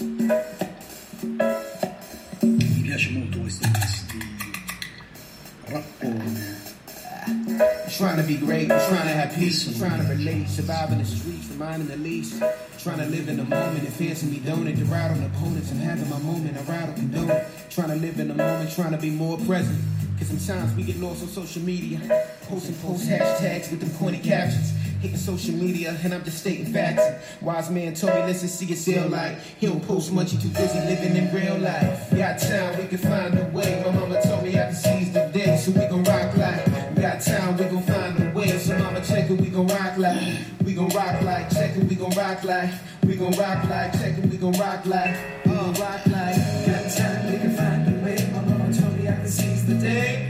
Mi piace molto questo mix di rappone. Trying to be great, trying to have peace, I'm trying to relate, survive in the streets, reminding the least. Trying to live in the moment, advancing me donate to ride on opponents. I'm having my moment, I ride on condone it. Trying to live in the moment, trying to be more present. Cause sometimes we get lost on social media, posting post hashtags with them pointy captions. Hitting social media, and I'm just stating facts. Wise man told me, listen, see it still like he don't post much, he too busy living in real life. Got time, we can find a way. My mama told me I can seize the day, so we gon' rock like. Got time, we gon' find a way. So mama check it, we gon' rock like. We gon' rock like, check it, we gon' rock like. We gon' rock like, check it, we gon' rock like. We gon' rock like. Got time, we can find a way. My mama told me I can seize the day.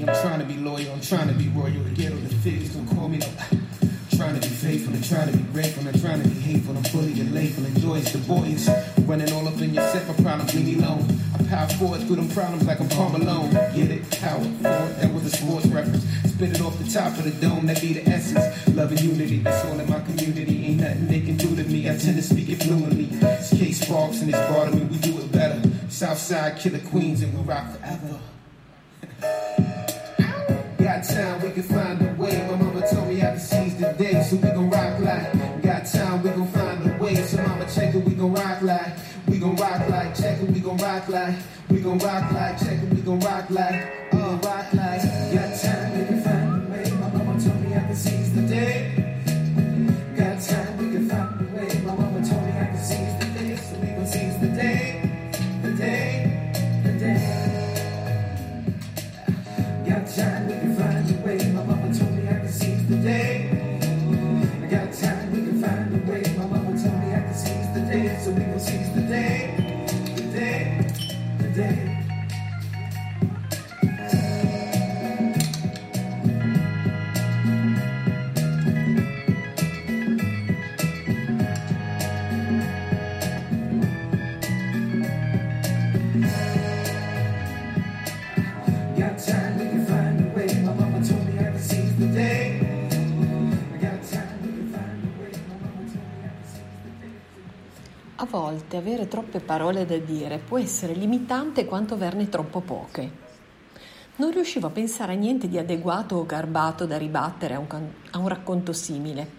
King, I'm trying to be loyal, I'm trying to be royal. The ghetto, the figures don't call me no. Trying to be faithful and trying to be grateful and trying to be hateful. I'm fully and joyous. The boys running all up in your set. My problems leave me alone. I power forward through them problems like I'm Paul Malone. Get it? Power forward. That was a sports reference. Spit it off the top of the dome. That be the essence. Love and unity. That's all in my community. Ain't nothing they can do to me. I tend to speak it fluently. It's K Sparks and it's of me. We do it better. Southside killer queens and we rock forever. Check it, we gon' rock like. We gon' rock like, check it, we gon' rock like. We gon' rock like, check it, we gon' rock like. Gon' rock like. Avere troppe parole da dire può essere limitante quanto averne troppo poche. Non riuscivo a pensare a niente di adeguato o garbato da ribattere a un, a un racconto simile.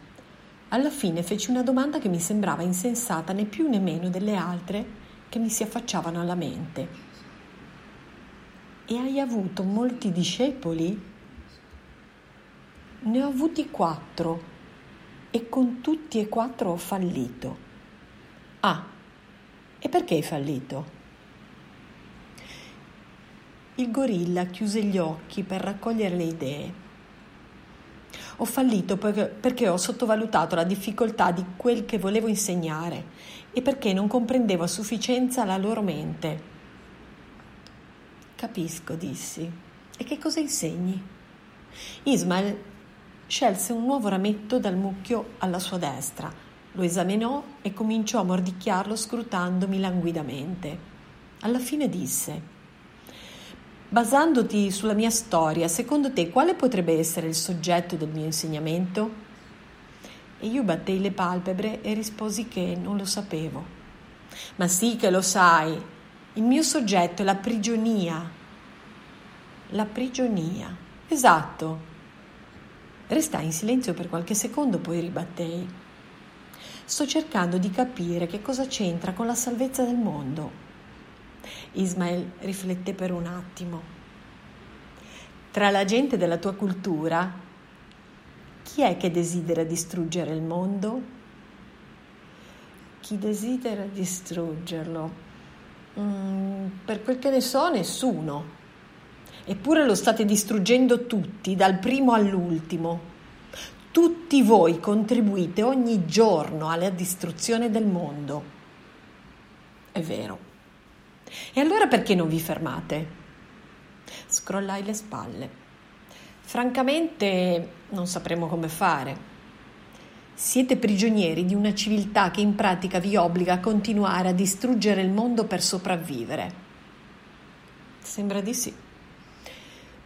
Alla fine feci una domanda che mi sembrava insensata né più né meno delle altre che mi si affacciavano alla mente. E hai avuto molti discepoli? Ne ho avuti quattro e con tutti e quattro ho fallito. Ah, e perché hai fallito? Il gorilla chiuse gli occhi per raccogliere le idee. Ho fallito perché, ho sottovalutato la difficoltà di quel che volevo insegnare e perché non comprendevo a sufficienza la loro mente. Capisco, dissi. E che cosa insegni? Ismael scelse un nuovo rametto dal mucchio alla sua destra, lo esaminò e cominciò a mordicchiarlo scrutandomi languidamente. Alla fine disse: Basandoti sulla mia storia, secondo te quale potrebbe essere il soggetto del mio insegnamento? E io battei le palpebre e risposi che non lo sapevo. Ma sì che lo sai, il mio soggetto è la prigionia. La prigionia. Esatto. Restai in silenzio per qualche secondo, poi ribattei. Sto cercando di capire che cosa c'entra con la salvezza del mondo. Ismael rifletté per un attimo. Tra la gente della tua cultura, chi è che desidera distruggere il mondo? Chi desidera distruggerlo? Mm, per quel che ne so, nessuno. Eppure lo state distruggendo tutti, dal primo all'ultimo. Tutti voi contribuite ogni giorno alla distruzione del mondo. È vero. E allora perché non vi fermate? Scrollai le spalle. Francamente non sapremo come fare. Siete prigionieri di una civiltà che in pratica vi obbliga a continuare a distruggere il mondo per sopravvivere. Sembra di sì.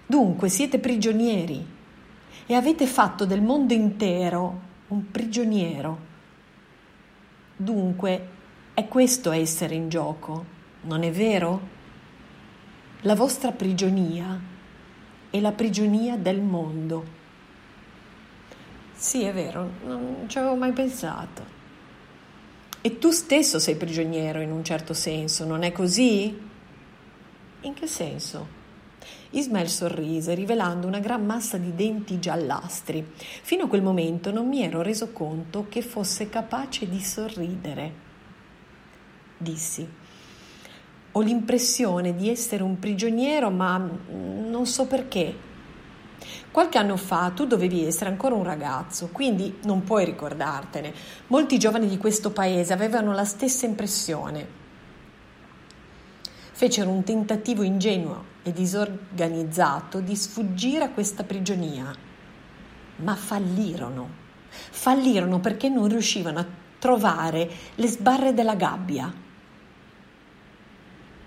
Dunque siete prigionieri e avete fatto del mondo intero un prigioniero. Dunque è questo essere in gioco, non è vero? La vostra prigionia è la prigionia del mondo. Sì, è vero, non ci avevo mai pensato. E tu stesso sei prigioniero in un certo senso, non è così? In che senso? Ismael sorrise, rivelando una gran massa di denti giallastri. Fino a quel momento non mi ero reso conto che fosse capace di sorridere. Dissi. Ho l'impressione di essere un prigioniero, ma non so perché. Qualche anno fa tu dovevi essere ancora un ragazzo, quindi non puoi ricordartene. Molti giovani di questo paese avevano la stessa impressione. Fecero un tentativo ingenuo e disorganizzato di sfuggire a questa prigionia, ma fallirono. Fallirono perché non riuscivano a trovare le sbarre della gabbia.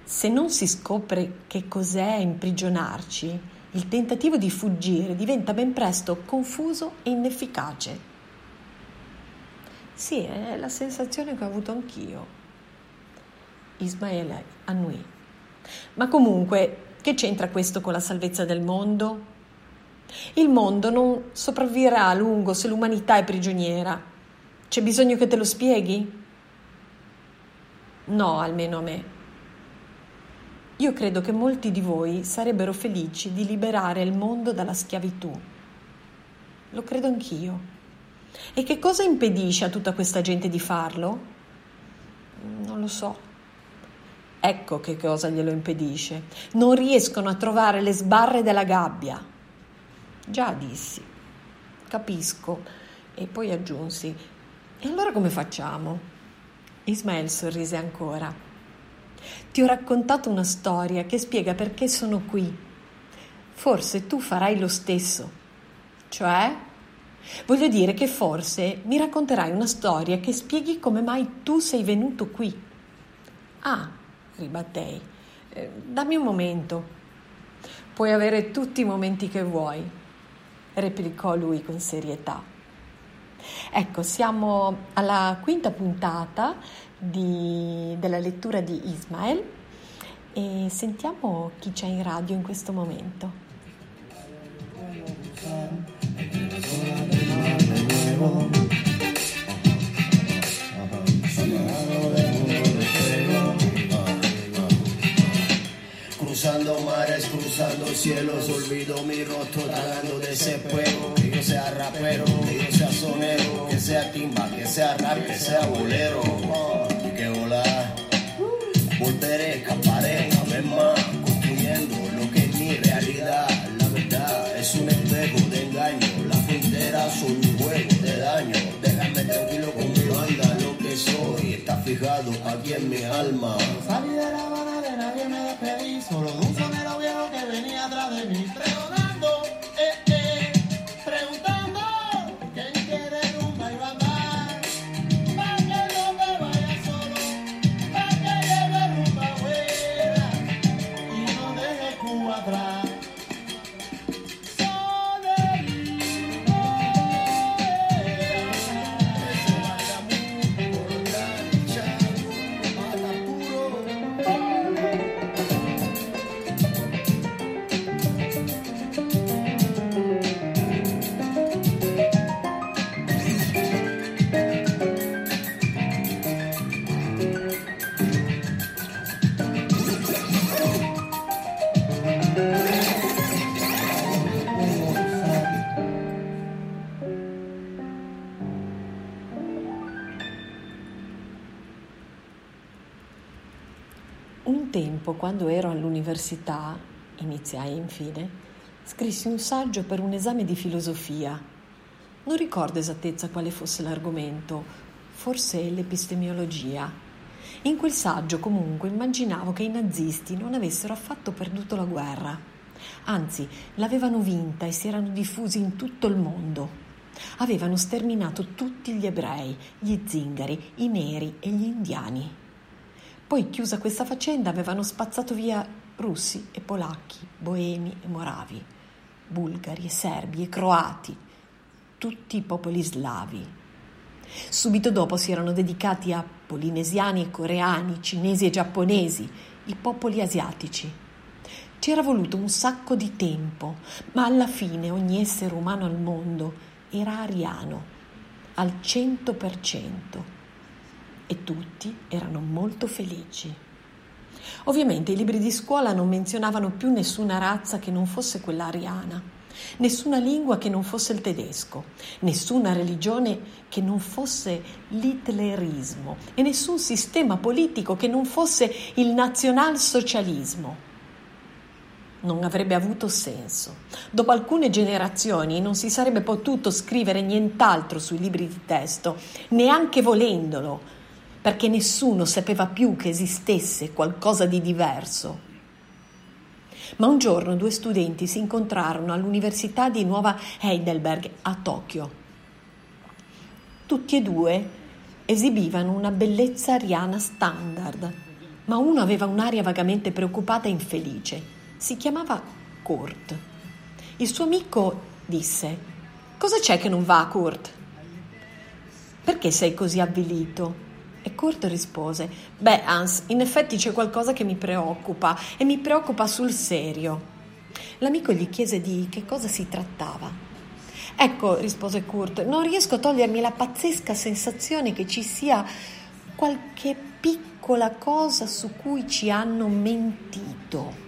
Se non si scopre che cos'è imprigionarci, il tentativo di fuggire diventa ben presto confuso e inefficace. Sì, è la sensazione che ho avuto anch'io. Ismaele annui. Ma comunque che c'entra questo con la salvezza del mondo? Il mondo non sopravviverà a lungo se l'umanità è prigioniera. C'è bisogno che te lo spieghi? No, almeno a me. Io credo che molti di voi sarebbero felici di liberare il mondo dalla schiavitù. Lo credo anch'io. E che cosa impedisce a tutta questa gente di farlo? Non lo so. Ecco che cosa glielo impedisce. Non riescono a trovare le sbarre della gabbia. Già dissi. Capisco. E poi aggiunsi. E allora come facciamo? Ismael sorrise ancora. Ti ho raccontato una storia che spiega perché sono qui. Forse tu farai lo stesso. Cioè? Voglio dire che forse mi racconterai una storia che spieghi come mai tu sei venuto qui. Ah, ribattei. Eh, dammi un momento. Puoi avere tutti i momenti che vuoi, replicò lui con serietà. Ecco, siamo alla quinta puntata di, della lettura di Ismael e sentiamo chi c'è in radio in questo momento. Cruzando mares, cruzando cielos, olvido mi rostro tragando desespero. Que yo sea rapero, que yo sea sonero, que sea timba, que sea rap, que sea bolero. Que volar, volveré, escaparé una vez más, construyendo lo que es mi realidad. La verdad es un espejo de engaño, las fronteras son un juego de daño. Déjame tranquilo con mi banda, lo que soy está fijado aquí en mi alma. Nadie me despedí, solo de un sonero viejo que venía atrás de mí, tempo, quando ero all'università, iniziai infine, scrissi un saggio per un esame di filosofia. Non ricordo esattezza quale fosse l'argomento, forse l'epistemiologia. In quel saggio comunque immaginavo che i nazisti non avessero affatto perduto la guerra. Anzi, l'avevano vinta e si erano diffusi in tutto il mondo. Avevano sterminato tutti gli ebrei, gli zingari, i neri e gli indiani. Poi, chiusa questa faccenda, avevano spazzato via russi e polacchi, boemi e moravi, bulgari e serbi e croati, tutti i popoli slavi. Subito dopo si erano dedicati a polinesiani e coreani, cinesi e giapponesi, i popoli asiatici. C'era voluto un sacco di tempo, ma alla fine ogni essere umano al mondo era ariano, al 100%, e tutti erano molto felici. Ovviamente i libri di scuola non menzionavano più nessuna razza che non fosse quella ariana, nessuna lingua che non fosse il tedesco, nessuna religione che non fosse l'hitlerismo e nessun sistema politico che non fosse il nazionalsocialismo. Non avrebbe avuto senso. Dopo alcune generazioni non si sarebbe potuto scrivere nient'altro sui libri di testo, neanche volendolo, perché nessuno sapeva più che esistesse qualcosa di diverso. Ma un giorno due studenti si incontrarono all'Università di Nuova Heidelberg a Tokyo. Tutti e due esibivano una bellezza ariana standard, ma uno aveva un'aria vagamente preoccupata e infelice. Si chiamava Kurt. Il suo amico disse: Cosa c'è che non va, Kurt? Perché sei così avvilito? E Kurt rispose: Beh, Hans, in effetti c'è qualcosa che mi preoccupa e mi preoccupa sul serio. L'amico gli chiese di che cosa si trattava. Ecco, rispose Kurt, non riesco a togliermi la pazzesca sensazione che ci sia qualche piccola cosa su cui ci hanno mentito.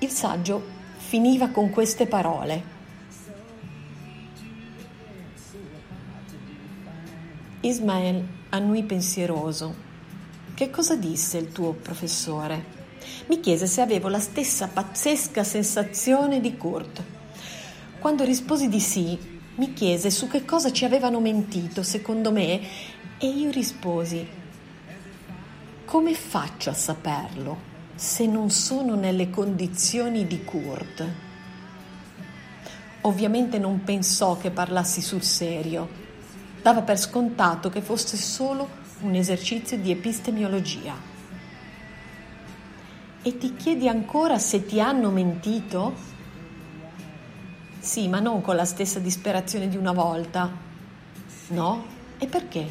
Il saggio finiva con queste parole. Ismael annui pensieroso. Che cosa disse il tuo professore? Mi chiese se avevo la stessa pazzesca sensazione di Kurt. Quando risposi di sì, mi chiese su che cosa ci avevano mentito, secondo me, e io risposi, come faccio a saperlo se non sono nelle condizioni di Kurt? Ovviamente non pensò che parlassi sul serio dava per scontato che fosse solo un esercizio di epistemiologia. E ti chiedi ancora se ti hanno mentito? Sì, ma non con la stessa disperazione di una volta. No? E perché?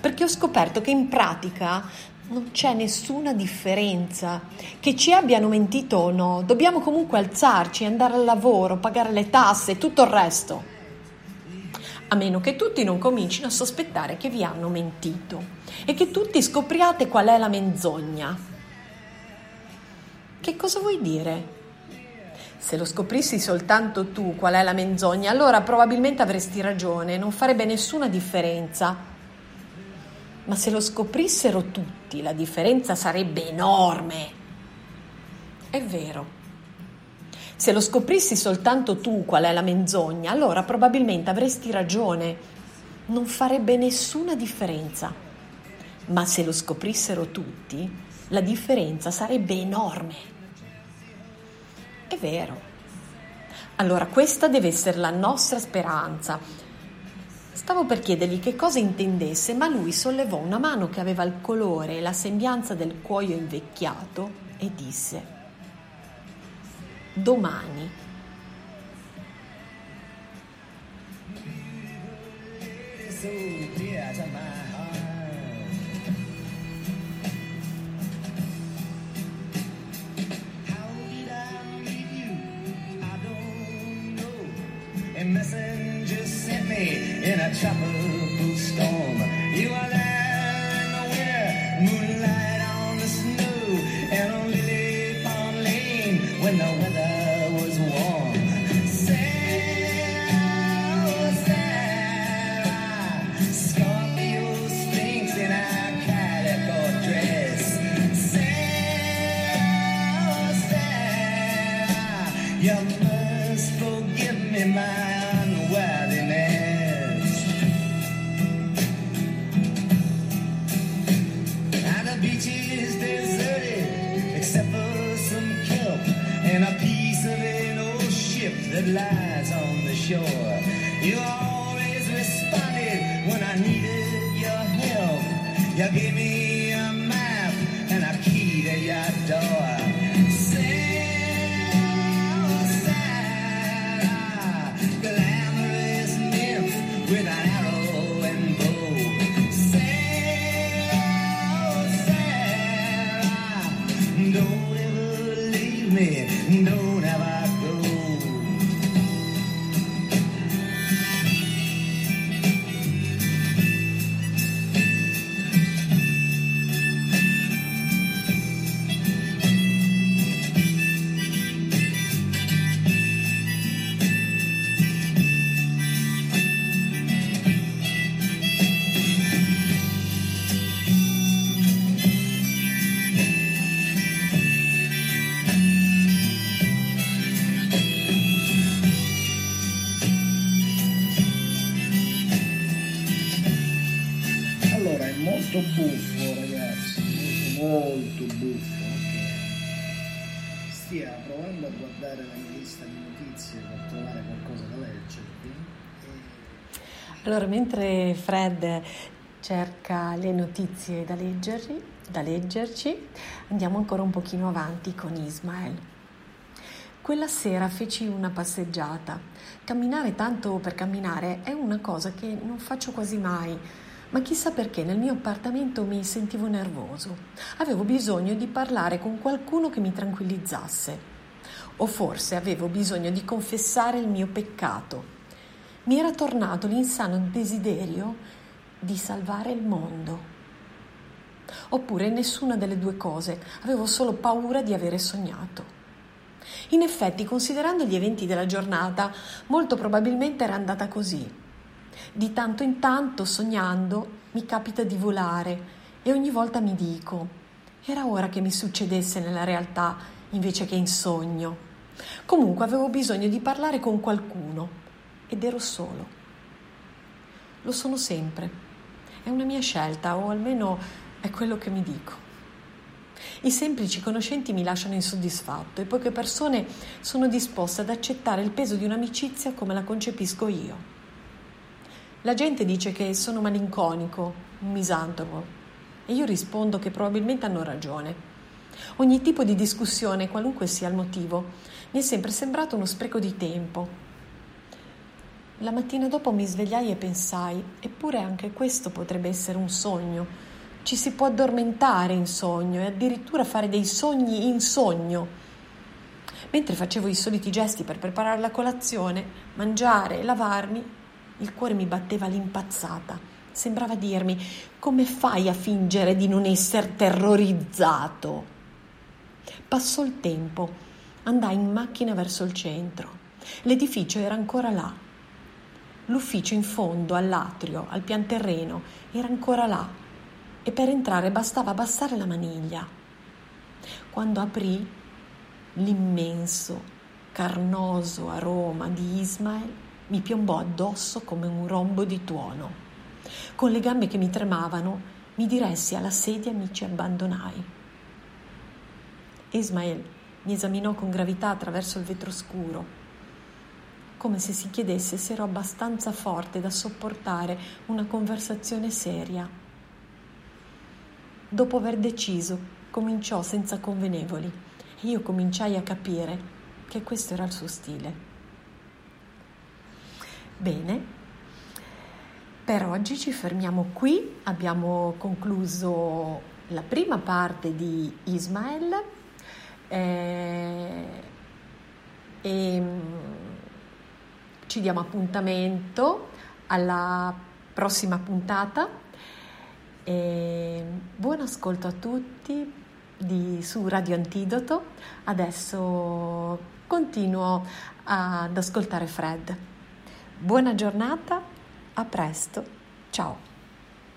Perché ho scoperto che in pratica non c'è nessuna differenza. Che ci abbiano mentito o no, dobbiamo comunque alzarci, andare al lavoro, pagare le tasse e tutto il resto a meno che tutti non comincino a sospettare che vi hanno mentito e che tutti scopriate qual è la menzogna. Che cosa vuoi dire? Se lo scoprissi soltanto tu qual è la menzogna, allora probabilmente avresti ragione, non farebbe nessuna differenza. Ma se lo scoprissero tutti, la differenza sarebbe enorme. È vero. Se lo scoprissi soltanto tu qual è la menzogna, allora probabilmente avresti ragione. Non farebbe nessuna differenza. Ma se lo scoprissero tutti, la differenza sarebbe enorme. È vero. Allora questa deve essere la nostra speranza. Stavo per chiedergli che cosa intendesse, ma lui sollevò una mano che aveva il colore e la sembianza del cuoio invecchiato e disse domani. A You must forgive me my unworthiness. And the beach is deserted, except for some kelp and a piece of an old ship that lies on the shore. You without Allora, mentre Fred cerca le notizie da, leggerci, da leggerci, andiamo ancora un pochino avanti con Ismael. Quella sera feci una passeggiata. Camminare tanto per camminare è una cosa che non faccio quasi mai, ma chissà perché nel mio appartamento mi sentivo nervoso. Avevo bisogno di parlare con qualcuno che mi tranquillizzasse. O forse avevo bisogno di confessare il mio peccato. Mi era tornato l'insano desiderio di salvare il mondo. Oppure nessuna delle due cose, avevo solo paura di avere sognato. In effetti, considerando gli eventi della giornata, molto probabilmente era andata così. Di tanto in tanto, sognando, mi capita di volare e ogni volta mi dico, era ora che mi succedesse nella realtà invece che in sogno. Comunque avevo bisogno di parlare con qualcuno ed ero solo. Lo sono sempre. È una mia scelta, o almeno è quello che mi dico. I semplici conoscenti mi lasciano insoddisfatto e poche persone sono disposte ad accettare il peso di un'amicizia come la concepisco io. La gente dice che sono malinconico, un misantropo, e io rispondo che probabilmente hanno ragione. Ogni tipo di discussione, qualunque sia il motivo, mi è sempre sembrato uno spreco di tempo. La mattina dopo mi svegliai e pensai, eppure anche questo potrebbe essere un sogno. Ci si può addormentare in sogno e addirittura fare dei sogni in sogno. Mentre facevo i soliti gesti per preparare la colazione, mangiare e lavarmi, il cuore mi batteva all'impazzata. Sembrava dirmi: come fai a fingere di non essere terrorizzato? Passò il tempo, andai in macchina verso il centro. L'edificio era ancora là. L'ufficio in fondo, all'atrio, al pian terreno, era ancora là e per entrare bastava abbassare la maniglia. Quando aprì, l'immenso, carnoso aroma di Ismael mi piombò addosso come un rombo di tuono. Con le gambe che mi tremavano, mi diressi alla sedia e mi ci abbandonai. Ismael mi esaminò con gravità attraverso il vetro scuro, come se si chiedesse se ero abbastanza forte da sopportare una conversazione seria. Dopo aver deciso, cominciò senza convenevoli e io cominciai a capire che questo era il suo stile. Bene, per oggi ci fermiamo qui, abbiamo concluso la prima parte di Ismael eh, e ci diamo appuntamento alla prossima puntata. E buon ascolto a tutti di, su Radio Antidoto. Adesso continuo ad ascoltare Fred. Buona giornata, a presto, ciao.